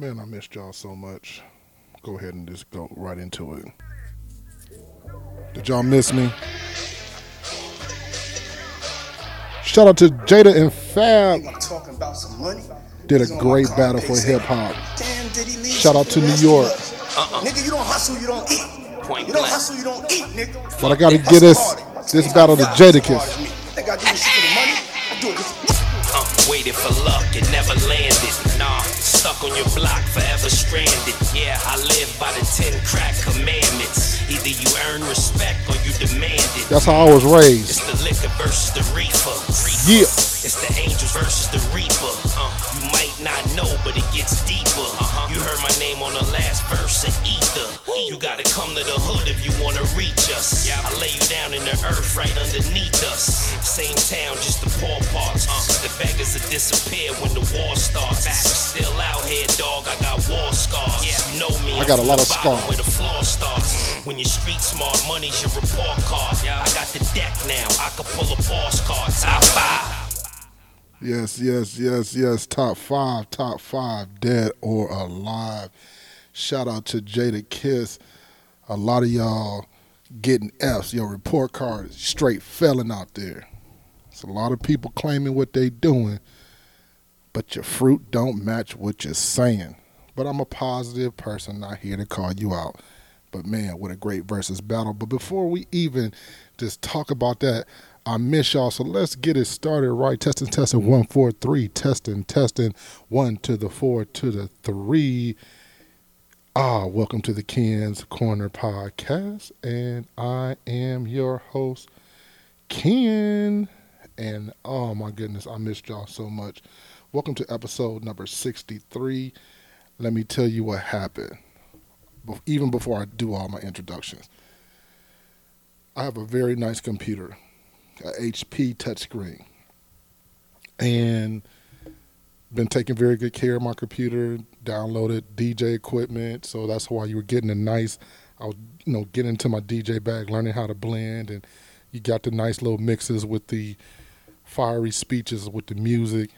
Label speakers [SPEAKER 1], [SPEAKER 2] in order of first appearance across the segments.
[SPEAKER 1] Man, I missed y'all so much. Go ahead and just go right into it. Did y'all miss me? Shout out to Jada and Fab.
[SPEAKER 2] Talking about some money.
[SPEAKER 1] Did a great battle for hip hop.
[SPEAKER 2] Damn, did he leave
[SPEAKER 1] Shout out to New
[SPEAKER 2] rest for
[SPEAKER 1] York.
[SPEAKER 2] Uh-uh. Nigga, you don't hustle, you don't eat.
[SPEAKER 3] Point
[SPEAKER 2] you don't hustle, you don't eat, nigga.
[SPEAKER 1] But I gotta get this this battle to
[SPEAKER 2] I value
[SPEAKER 1] Jadakiss.
[SPEAKER 3] Stuck on your block, forever stranded. Yeah, I live by the ten crack commandments. Either you earn respect or you demand it.
[SPEAKER 1] That's how I was raised.
[SPEAKER 3] It's the liquor versus the reefer. reefer.
[SPEAKER 1] Yeah.
[SPEAKER 3] It's the angels versus the reaper. Uh, you might not know, but it gets deeper. Gotta come to the hood if you wanna reach us. I lay you down in the earth right underneath us. Same town, just the poor parts. Uh, the beggars will disappear when the war starts. Still out here, dog. I got war scars. You know me.
[SPEAKER 1] I got a lot of scars.
[SPEAKER 3] Where the floor starts. When your street smart, money's your report card. I got the deck now. I can pull a boss card. Top five.
[SPEAKER 1] Yes, yes, yes, yes. Top five, top five, dead or alive. Shout out to Jadakiss. A lot of y'all getting F's. Your report card is straight felon out there. It's a lot of people claiming what they doing, but your fruit don't match what you're saying. But I'm a positive person, not here to call you out. But man, what a great Verzuz battle. But before we even just talk about that, I miss y'all. So let's get it started right. Testing, testing, one, four, three. Testing, testing, one to the four to the three. Ah, welcome to the Ken's Corner podcast. And I am your host, Ken. And oh my goodness, I missed y'all so much. Welcome to episode number 63. Let me tell you what happened, even before I do all my introductions. I have a very nice computer, a HP touchscreen, and been taking very good care of my computer. Downloaded DJ equipment, so that's why you were getting a nice. I was, you know, getting into my DJ bag, learning how to blend, and you got the nice little mixes with the fiery speeches with the music,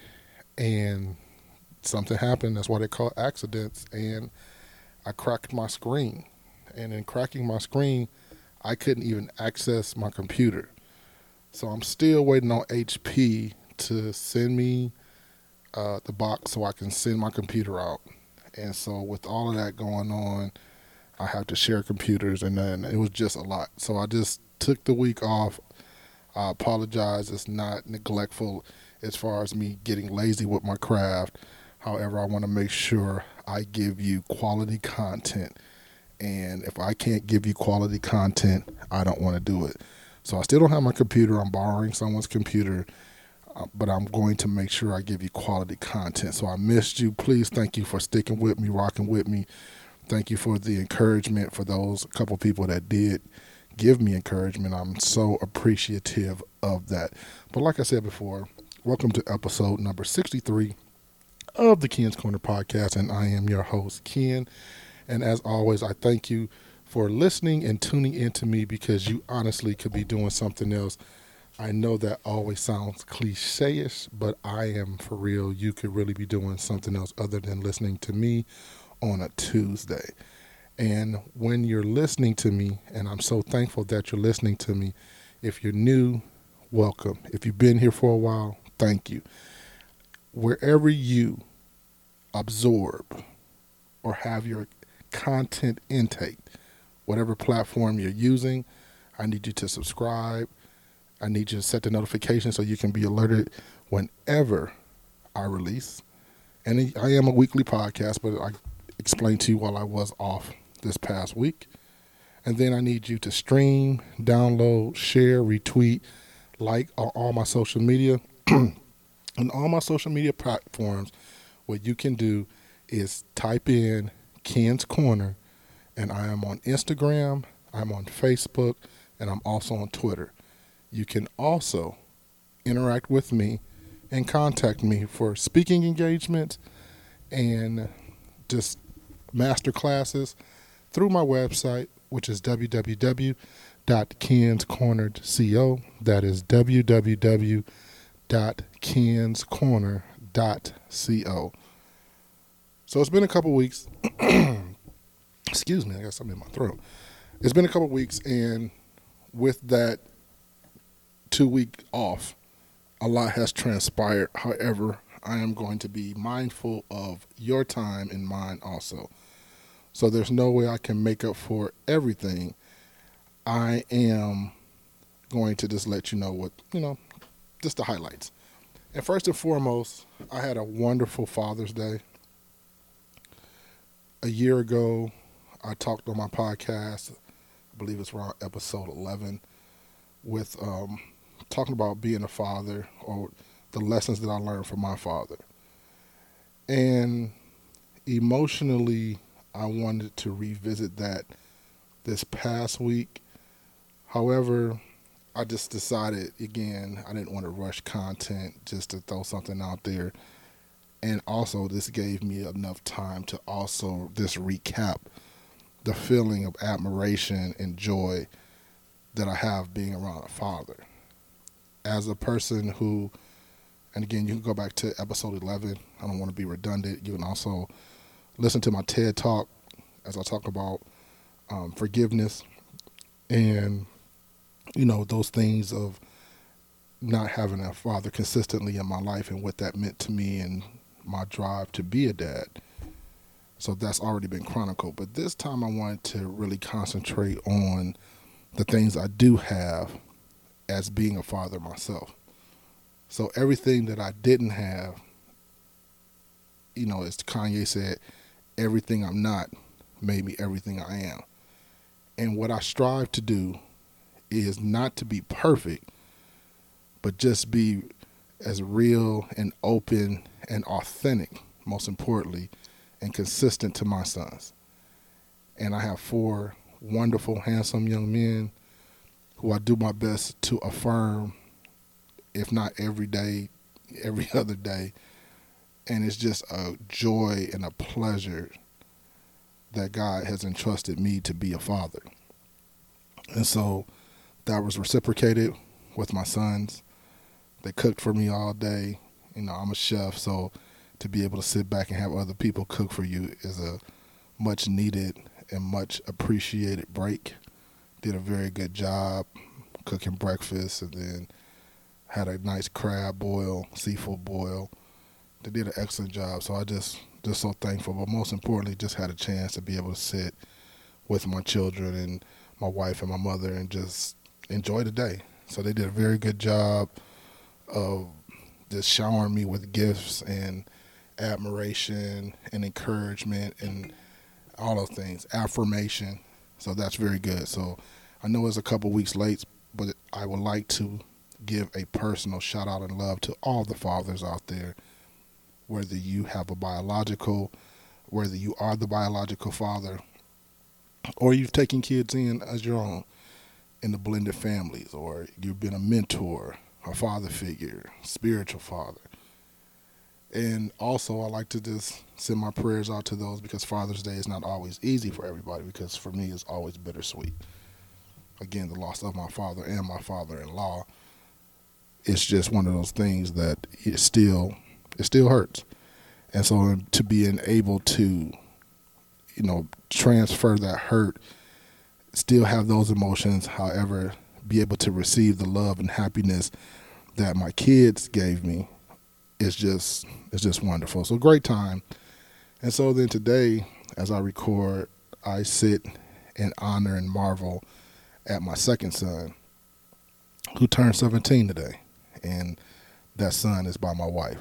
[SPEAKER 1] and something happened. That's why they call it accidents, and I cracked my screen, and in cracking my screen, I couldn't even access my computer. So I'm still waiting on HP to send me uh, the box so I can send my computer out. And so with all of that going on, I have to share computers, and then it was just a lot. So I just took the week off. I apologize. It's not neglectful as far as me getting lazy with my craft. However, I want to make sure I give you quality content. And if I can't give you quality content, I don't want to do it. So I still don't have my computer. I'm borrowing someone's computer, Uh, but I'm going to make sure I give you quality content. So I missed you. Please thank you for sticking with me, rocking with me. Thank you for the encouragement for those couple people that did give me encouragement. I'm so appreciative of that. But like I said before, welcome to episode number 63 of the Ken's Corner podcast, and I am your host, Ken. And as always, I thank you for listening and tuning into me because you honestly could be doing something else. I know that always sounds cliche ish, but I am for real. You could really be doing something else other than listening to me on a Tuesday. And when you're listening to me, and I'm so thankful that you're listening to me, if you're new, welcome. If you've been here for a while, thank you. Wherever you absorb or have your content intake, whatever platform you're using, I need you to subscribe. I need you to set the notification so you can be alerted whenever I release. And I am a weekly podcast, but I explained to you while I was off this past week. And then I need you to stream, download, share, retweet, like on all my social media. on all my social media platforms, what you can do is type in Ken's Corner, and I am on Instagram, I'm on Facebook, and I'm also on Twitter. You can also interact with me and contact me for speaking engagements and just master classes through my website, which is www.kenscorner.co. That is www.kenscorner.co. So it's been a couple weeks. Excuse me, I got something in my throat. It's been a couple weeks, and with that two week off, a lot has transpired. However, I am going to be mindful of your time and mine also. So there's no way I can make up for everything. I am going to just let you know what, you know, just the highlights. And first and foremost, I had a wonderful Father's Day. A year ago, I talked on my podcast, I believe it's around episode 11, with um, talking about being a father or the lessons that I learned from my father. And emotionally, I wanted to revisit that this past week. However, I just decided again, I didn't want to rush content just to throw something out there. And also, this gave me enough time to also just recap the feeling of admiration and joy that I have being around a father. As a person who, and again, you can go back to episode 11. I don't want to be redundant. You can also listen to my TED talk as I talk about um, forgiveness and, you know, those things of not having a father consistently in my life and what that meant to me and my drive to be a dad. So that's already been chronicled. But this time I wanted to really concentrate on the things I do have as being a father myself. So everything that I didn't have, you know, as Kanye said, everything I'm not made me everything I am. And what I strive to do is not to be perfect, but just be as real and open and authentic, most importantly, and consistent to my sons. And I have four wonderful, handsome young men who I do my best to affirm, if not every day, every other day. And it's just a joy and a pleasure that God has entrusted me to be a father. And so that was reciprocated with my sons. They cooked for me all day. You know, I'm a chef, so to be able to sit back and have other people cook for you is a much needed and much appreciated break. Did a very good job cooking breakfast and then had a nice crab boil, seafood boil. They did an excellent job. So I just just so thankful. But most importantly, just had a chance to be able to sit with my children and my wife and my mother and just enjoy the day. So they did a very good job of just showering me with gifts and admiration and encouragement and all those things, affirmation. So that's very good. So I know it's a couple weeks late, but I would like to give a personal shout out and love to all the fathers out there, whether you have a biological, whether you are the biological father, or you've taken kids in as your own in the blended families, or you've been a mentor, a father figure, spiritual father. And also, I like to just send my prayers out to those because Father's Day is not always easy for everybody because for me, it's always bittersweet. Again, the loss of my father and my father in law. It's just one of those things that it still it still hurts. And so to being able to, you know, transfer that hurt, still have those emotions, however, be able to receive the love and happiness that my kids gave me is just it's just wonderful. So great time. And so then today, as I record, I sit and honor and marvel at my second son, who turned 17 today, and that son is by my wife.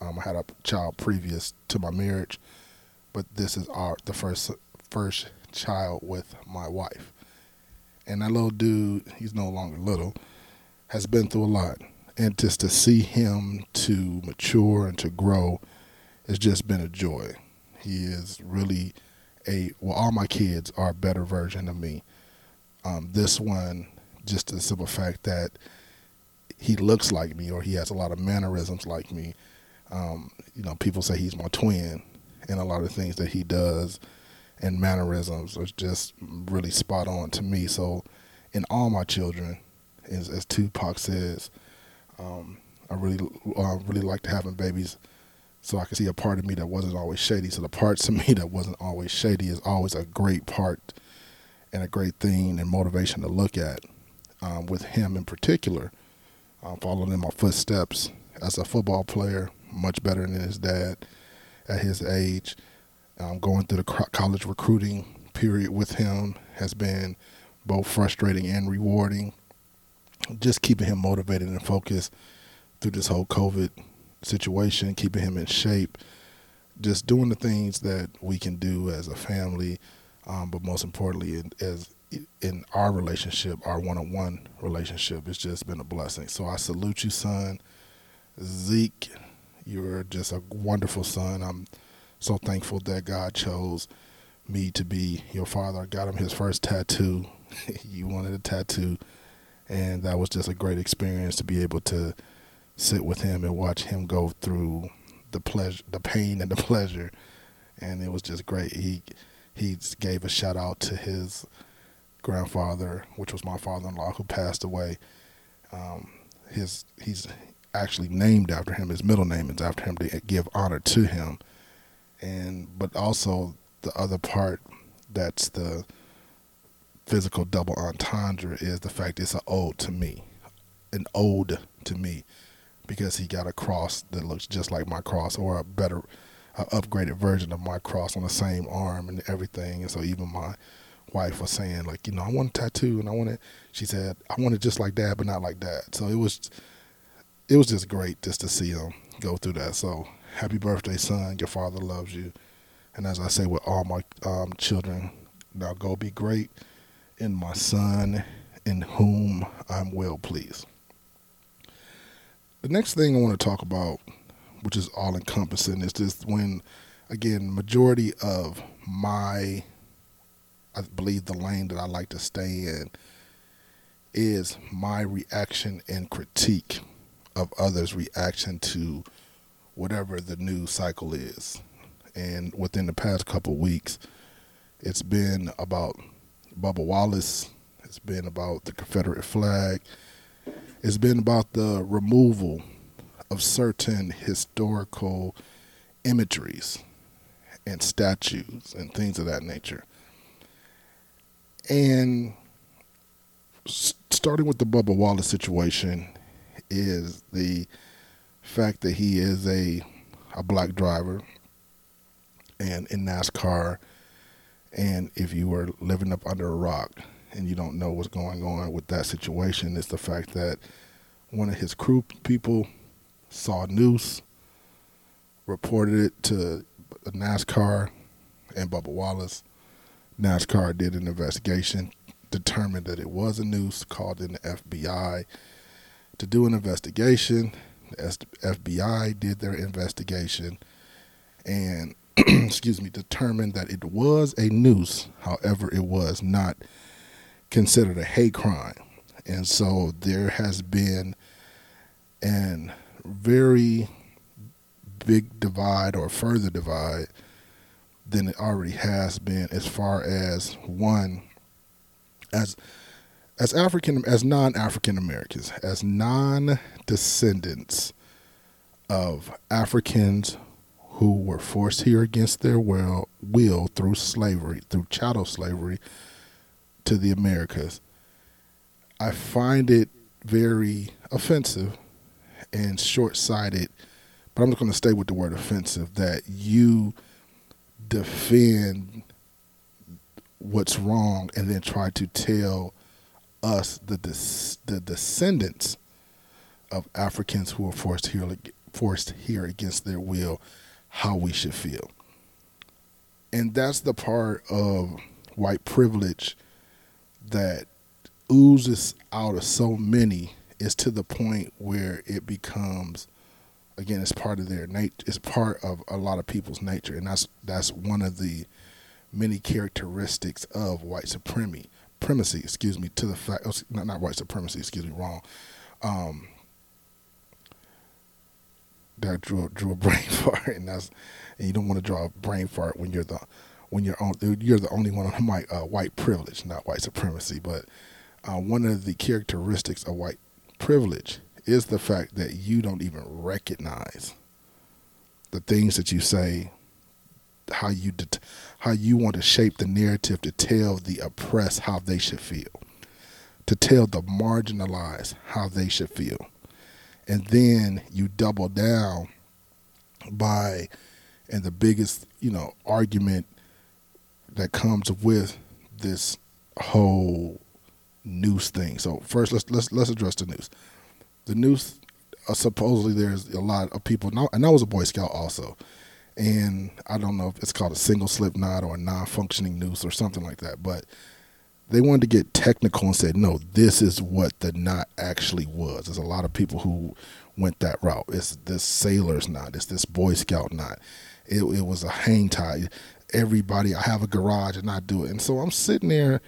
[SPEAKER 1] Um, I had a child previous to my marriage, but this is our the first first child with my wife. And that little dude, he's no longer little, has been through a lot and just to see him to mature and to grow has just been a joy. He is really a well, all my kids are a better version of me. Um, this one, just the simple fact that he looks like me or he has a lot of mannerisms like me. Um, you know, people say he's my twin, and a lot of things that he does and mannerisms are just really spot on to me. So, in all my children, as, as Tupac says, um, I really, uh, really liked having babies so I could see a part of me that wasn't always shady. So the parts of me that wasn't always shady is always a great part and a great thing and motivation to look at. Um, with him in particular, um, following in my footsteps as a football player, much better than his dad at his age. Um, going through the college recruiting period with him has been both frustrating and rewarding. Just keeping him motivated and focused through this whole COVID situation, keeping him in shape, just doing the things that we can do as a family, um, but most importantly, as in our relationship, our one-on-one relationship, it's just been a blessing. So I salute you, son. Zeke, you're just a wonderful son. I'm so thankful that God chose me to be your father. I got him his first tattoo. you wanted a tattoo, and that was just a great experience to be able to sit with him and watch him go through the pleasure, the pain, and the pleasure. And it was just great. He he gave a shout out to his grandfather, which was my father-in-law, who passed away. Um, his he's actually named after him. His middle name is after him to give honor to him, and but also the other part that's the physical double entendre is the fact it's an ode to me, an ode to me, because he got a cross that looks just like my cross or a better, a upgraded version of my cross on the same arm and everything. And so even my wife was saying like, you know, I want a tattoo and I want it. She said I want it just like that, but not like that. So it was, it was just great just to see him go through that. So happy birthday, son! Your father loves you. And as I say with all my um, children, now go be great in my son, in whom I'm well pleased. The next thing I want to talk about, which is all encompassing, is just when, again, majority of my I believe the lane that I like to stay in is my reaction and critique of others' reaction to whatever the news cycle is. And within the past couple weeks, it's been about Bubba Wallace, it's been about the Confederate flag, it's been about the removal of certain historical imageries and statues and things of that nature. And starting with the Bubba Wallace situation is the fact that he is a a black driver and in NASCAR and if you were living up under a rock and you don't know what's going on with that situation it's the fact that one of his crew people saw noose reported it to NASCAR and Bubba Wallace NASCAR did an investigation, determined that it was a noose, called in the FBI to do an investigation. The FBI did their investigation and, excuse me, determined that it was a noose. However, it was not considered a hate crime. And so there has been an very big divide or further divide than it already has been as far as one as as African as non-African Americans, as non-descendants of Africans who were forced here against their will, will through slavery, through chattel slavery to the Americas. I find it very offensive and short-sighted, but I'm just going to stay with the word offensive that you defend what's wrong and then try to tell us the the descendants of Africans who were forced here forced here against their will how we should feel. And that's the part of white privilege that oozes out of so many is to the point where it becomes again it's part of their nature it's part of a lot of people's nature and that's that's one of the many characteristics of white supremacy primacy excuse me to the fact oh, not, not white supremacy excuse me wrong um that drew drew a brain fart and that's and you don't want to draw a brain fart when you're the when you're on you're the only one on white uh, white privilege not white supremacy but uh, one of the characteristics of white privilege is the fact that you don't even recognize the things that you say, how you det- how you want to shape the narrative to tell the oppressed how they should feel, to tell the marginalized how they should feel, and then you double down by, and the biggest you know argument that comes with this whole news thing. So first, let's let's let's address the news. The news uh, supposedly there's a lot of people. And I was a Boy Scout also, and I don't know if it's called a single slip knot or a non-functioning noose or something like that, but they wanted to get technical and said, no, this is what the knot actually was. There's a lot of people who went that route. It's this sailor's knot. It's this Boy Scout knot. It, it was a hang tie. Everybody, I have a garage and I do it. And so I'm sitting there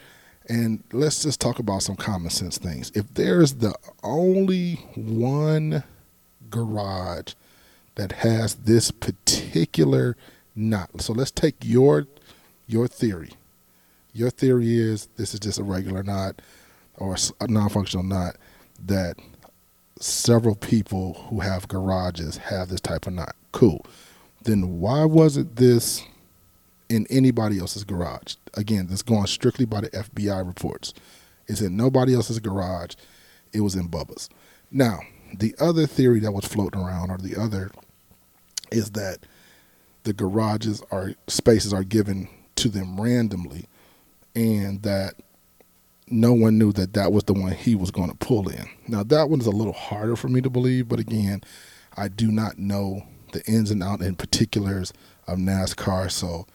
[SPEAKER 1] and let's just talk about some common sense things. If there's the only one garage that has this particular knot, so let's take your your theory. Your theory is this is just a regular knot or a non-functional knot that several people who have garages have this type of knot. Cool. Then why wasn't this in anybody else's garage? Again, this going strictly by the FBI reports. It's in nobody else's garage. It was in Bubba's. Now, the other theory that was floating around, or the other, is that the garages are spaces are given to them randomly, and that no one knew that that was the one he was going to pull in. Now that one is a little harder for me to believe, but again, I do not know the ins and outs and particulars of NASCAR, so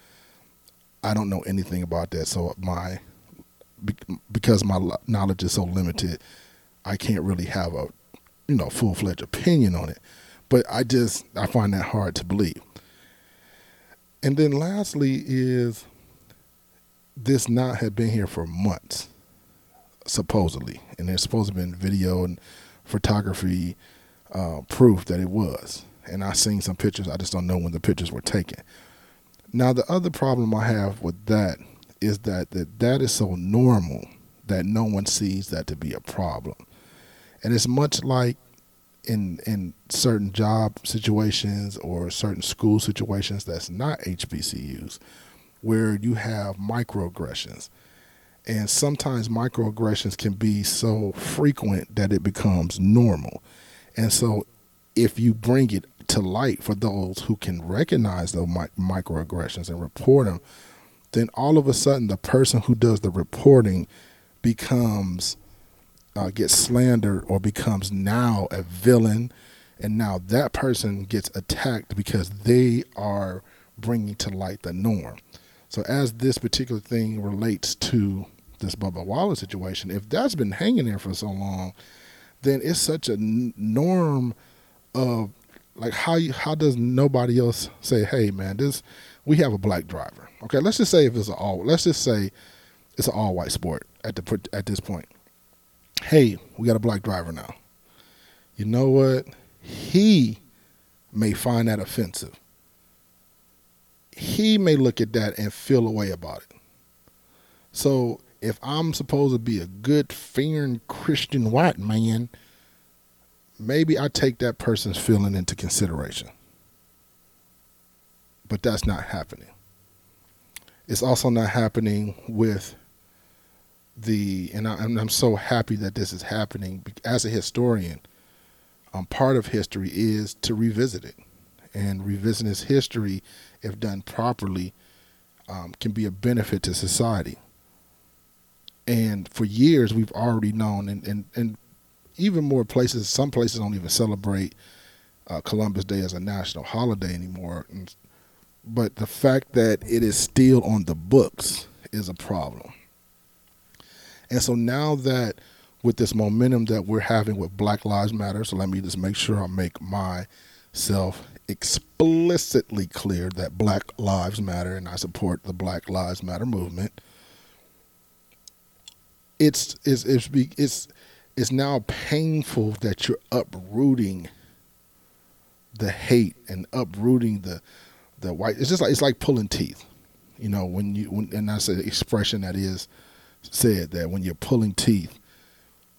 [SPEAKER 1] I don't know anything about that. So my because my knowledge is so limited, I can't really have a you know full fledged opinion on it. But I just I find that hard to believe. And then lastly is this knot had been here for months, supposedly, and there's supposed to have been video and photography uh, proof that it was. And I seen some pictures. I just don't know when the pictures were taken. Now the other problem I have with that is that that, that is so normal that no one sees that to be a problem. And it's much like in in certain job situations or certain school situations that's not HBCUs where you have microaggressions. And sometimes microaggressions can be so frequent that it becomes normal. And so if you bring it to light for those who can recognize those microaggressions and report them, then all of a sudden the person who does the reporting becomes uh, gets slandered or becomes now a villain, and now that person gets attacked because they are bringing to light the norm. So as this particular thing relates to this Bubba Wallace situation, if that's been hanging there for so long, then it's such a norm of like how you, how does nobody else say, hey man, this we have a black driver. Okay, let's just say if it's an all let's just say it's an all white sport at the at this point. Hey, we got a black driver now. You know what? He may find that offensive. He may look at that and feel a way about it. So if I'm supposed to be a good, fearing Christian white man, maybe I take that person's feeling into consideration. But that's not happening. It's also not happening with the, and, I, am so happy that this is happening. As a historian, um, part of history is to revisit it. And revisiting this history, if done properly, um, can be a benefit to society. And for years, we've already known, and, and, and even more places, some places don't even celebrate uh, Columbus Day as a national holiday anymore. But the fact that it is still on the books is a problem. And so now that with this momentum that we're having with Black Lives Matter, so let me just make sure I make myself explicitly clear that Black Lives Matter and I support the Black Lives Matter movement. It's it's it's it's it's now painful that you're uprooting the hate and uprooting the the white. It's just like it's like pulling teeth, you know. When you when and that's an expression that is said that when you're pulling teeth,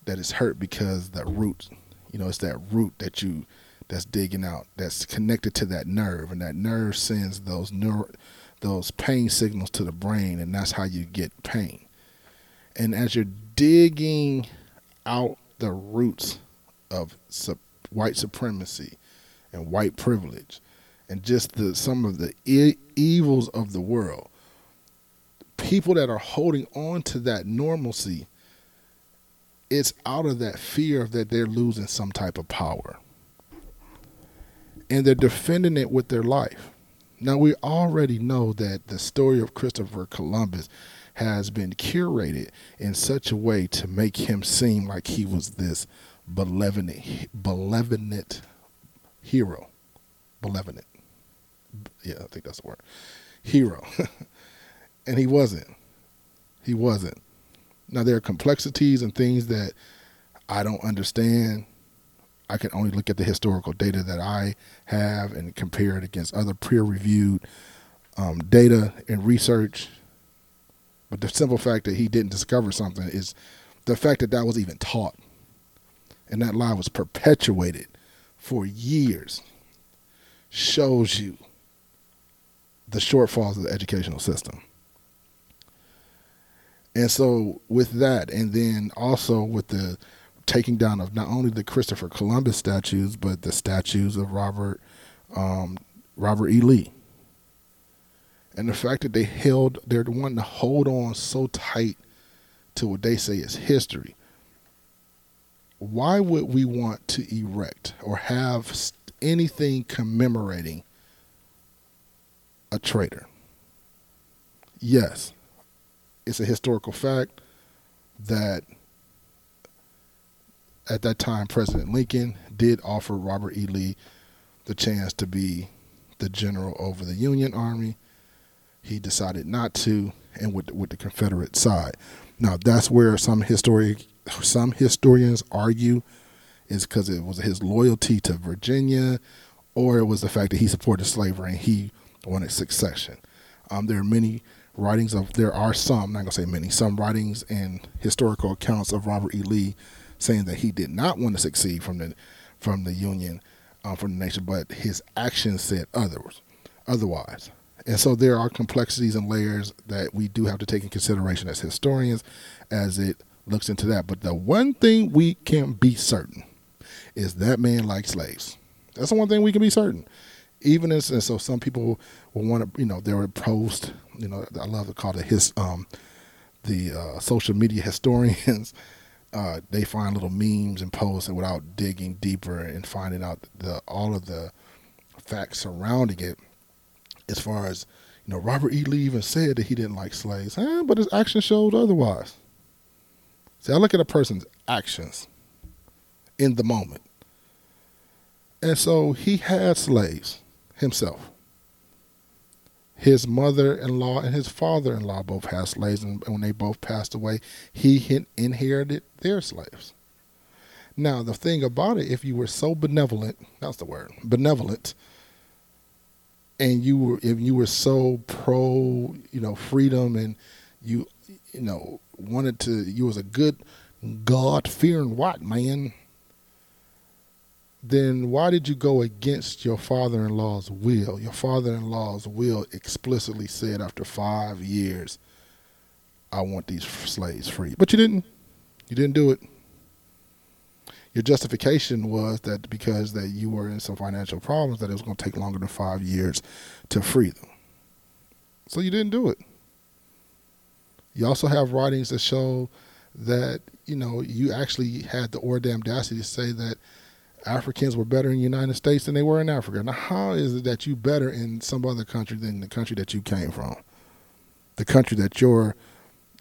[SPEAKER 1] that it's hurt because that root, you know, it's that root that you that's digging out, that's connected to that nerve, and that nerve sends those neuro, those pain signals to the brain, and that's how you get pain. And as you're digging out the roots of su- white supremacy and white privilege, and just the some of the e- evils of the world, people that are holding on to that normalcy, it's out of that fear that they're losing some type of power. And they're defending it with their life. Now, we already know that the story of Christopher Columbus has been curated in such a way to make him seem like he was this benevolent, benevolent hero. Benevolent. Yeah, I think that's the word. Hero. and he wasn't. He wasn't. Now, there are complexities and things that I don't understand. I can only look at the historical data that I have and compare it against other peer reviewed um, data and research. But the simple fact that he didn't discover something is the fact that that was even taught and that lie was perpetuated for years shows you the shortfalls of the educational system. And so, with that, and then also with the taking down of not only the Christopher Columbus statues, but the statues of Robert um, Robert E. Lee. And the fact that they held, they're the one to hold on so tight to what they say is history. Why would we want to erect or have anything commemorating a traitor? Yes, it's a historical fact that at that time President Lincoln did offer Robert E. Lee the chance to be the general over the Union Army. He decided not to, and with with the Confederate side. Now that's where some historic some historians argue is because it was his loyalty to Virginia, or it was the fact that he supported slavery and he wanted succession. Um, there are many writings of there are some I'm not gonna say many some writings and historical accounts of Robert E. Lee saying that he did not want to succeed from the from the Union, uh, from the nation, but his actions said others, otherwise. And so there are complexities and layers that we do have to take in consideration as historians, as it looks into that. But the one thing we can be certain is that man liked slaves. That's the one thing we can be certain. Even as and so, some people will want to, you know, they were post. You know, I love to call it his um, the uh, social media historians uh, they find little memes and posts without digging deeper and finding out the all of the facts surrounding it as far as you know robert e. Lee even said that he didn't like slaves. Eh, but his actions showed otherwise. See i look at a person's actions in the moment. And so he had slaves himself his mother-in-law and his father-in-law both had slaves, and when they both passed away, he inherited their slaves. Now, the thing about it, if you were so benevolent, that's the word, benevolent, and you were if you were so pro, you know, freedom, and you, you know, wanted to, you was a good God-fearing white man then why did you go against your father in law's will? Your father in law's will explicitly said after five years, I want these slaves free. But you didn't. You didn't do it. Your justification was that because that you were in some financial problems, that it was going to take longer than five years to free them. So you didn't do it. You also have writings that show that you know you actually had the audacity to say that Africans were better in the United States than they were in Africa. Now, how is it that you better in some other country than the country that you came from? The country that your,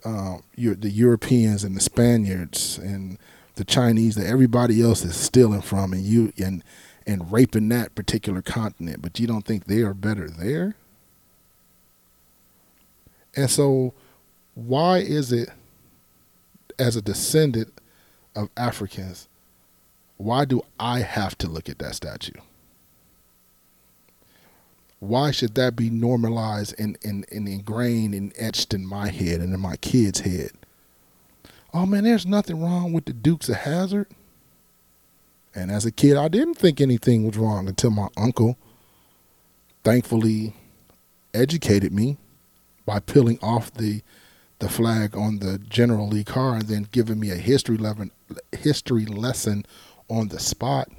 [SPEAKER 1] uh, your the Europeans and the Spaniards and the Chinese that everybody else is stealing from, and you and and raping that particular continent, but you don't think they are better there? And so, why is it, as a descendant of Africans, why do I have to look at that statue? Why should that be normalized and, and, and ingrained and etched in my head and in my kid's head? Oh man, there's nothing wrong with the Dukes of Hazzard. And as a kid, I didn't think anything was wrong until my uncle thankfully educated me by peeling off the the flag on the General Lee car and then giving me a history lesson history lesson on the spot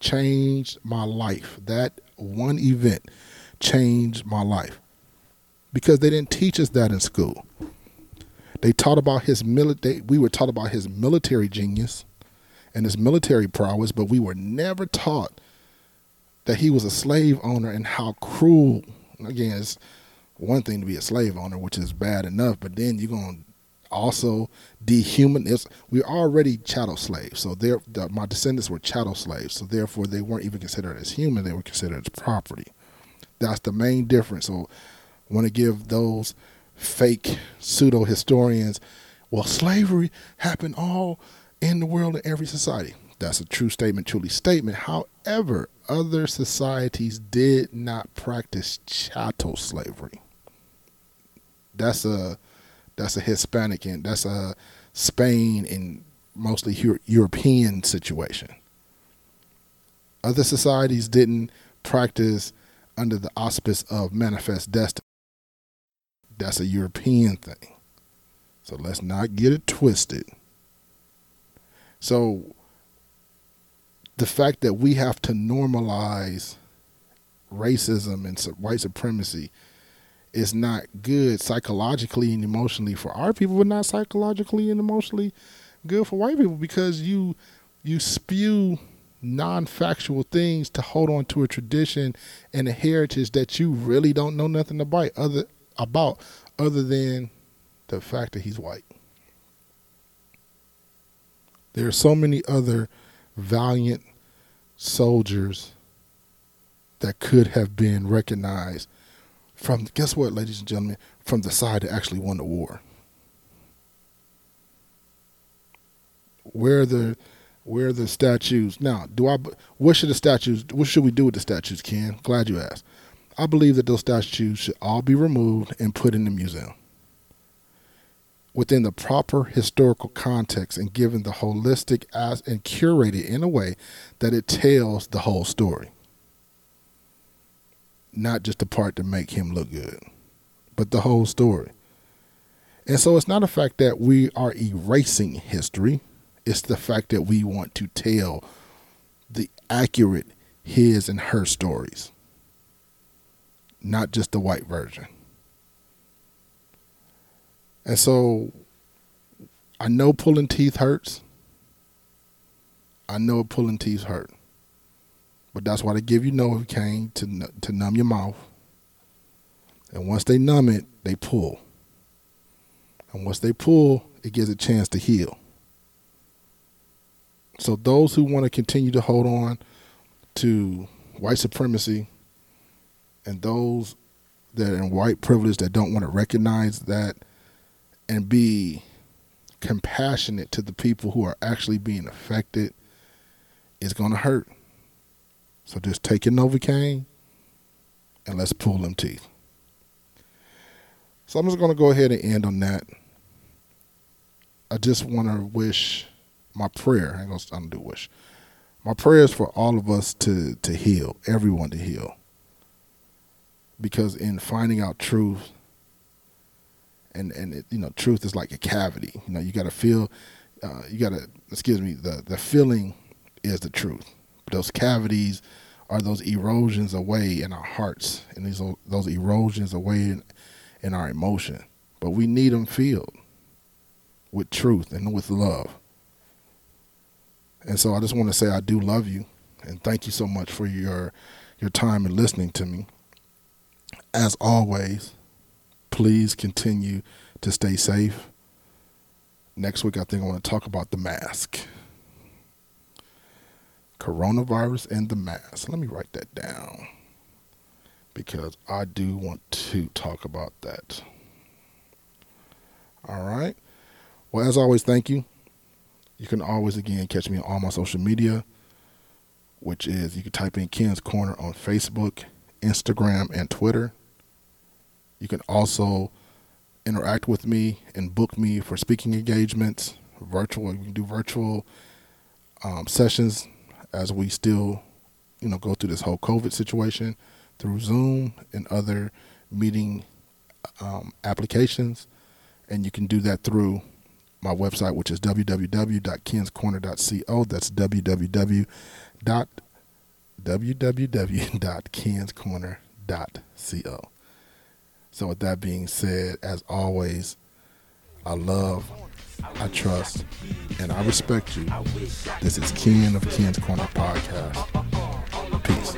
[SPEAKER 1] changed my life. That one event changed my life because they didn't teach us that in school. They taught about his military. We were taught about his military genius and his military prowess, but we were never taught that he was a slave owner and how cruel. Again, it's one thing to be a slave owner, which is bad enough, but then you're going also dehumanize. We're already chattel slaves, so they the, my descendants were chattel slaves, so therefore they weren't even considered as human; they were considered as property. That's the main difference. So, I want to give those fake pseudo historians, well, slavery happened all in the world in every society. That's a true statement, truly statement. However, other societies did not practice chattel slavery. That's a that's a Hispanic and that's a Spain and mostly European situation. Other societies didn't practice under the auspice of manifest destiny. That's a European thing. So let's not get it twisted. So the fact that we have to normalize racism and white supremacy is not good psychologically and emotionally for our people, but not psychologically and emotionally good for white people because you you spew non-factual things to hold on to a tradition and a heritage that you really don't know nothing about other about other than the fact that he's white. There are so many other valiant soldiers that could have been recognized from guess what, ladies and gentlemen, from the side that actually won the war. Where the where the statues now? Do I? What should the statues? What should we do with the statues, Ken? Glad you asked. I believe that those statues should all be removed and put in the museum within the proper historical context and given the holistic as and curated in a way that it tells the whole story. Not just the part to make him look good, but the whole story. And so it's not a fact that we are erasing history, it's the fact that we want to tell the accurate his and her stories, not just the white version. And so I know pulling teeth hurts. I know pulling teeth hurt. But that's why they give you Novocaine to to numb your mouth. And once they numb it, they pull. And once they pull, it gives a chance to heal. So those who want to continue to hold on to white supremacy and those that are in white privilege that don't want to recognize that and be compassionate to the people who are actually being affected is going to hurt. So just take your Novocaine and let's pull them teeth. So I'm just going to go ahead and end on that. I just want to wish my prayer. I'm going to do wish. My prayer is for all of us to to heal, everyone to heal. Because in finding out truth, and and it, you know truth is like a cavity you know you got to feel uh, you got to excuse me the the feeling is the truth those cavities are those erosions away in our hearts and these those erosions away in, in our emotion but we need them filled with truth and with love and so i just want to say i do love you and thank you so much for your your time and listening to me as always please continue to stay safe. Next week, I think I want to talk about the mask. Coronavirus and the mask. Let me write that down because I do want to talk about that. All right. Well, as always, thank you. You can always, again, catch me on all my social media, which is you can type in Ken's Corner on Facebook, Instagram, and Twitter. You can also interact with me and book me for speaking engagements, virtual. You can do virtual um, sessions as we still, you know, go through this whole COVID situation through Zoom and other meeting um, applications, and you can do that through my website, which is www.kenscorner.co. That's www. www.kenscorner.co. So, with that being said, as always, I love, I trust, and I respect you. This is Ken of Ken's Corner Podcast. Peace.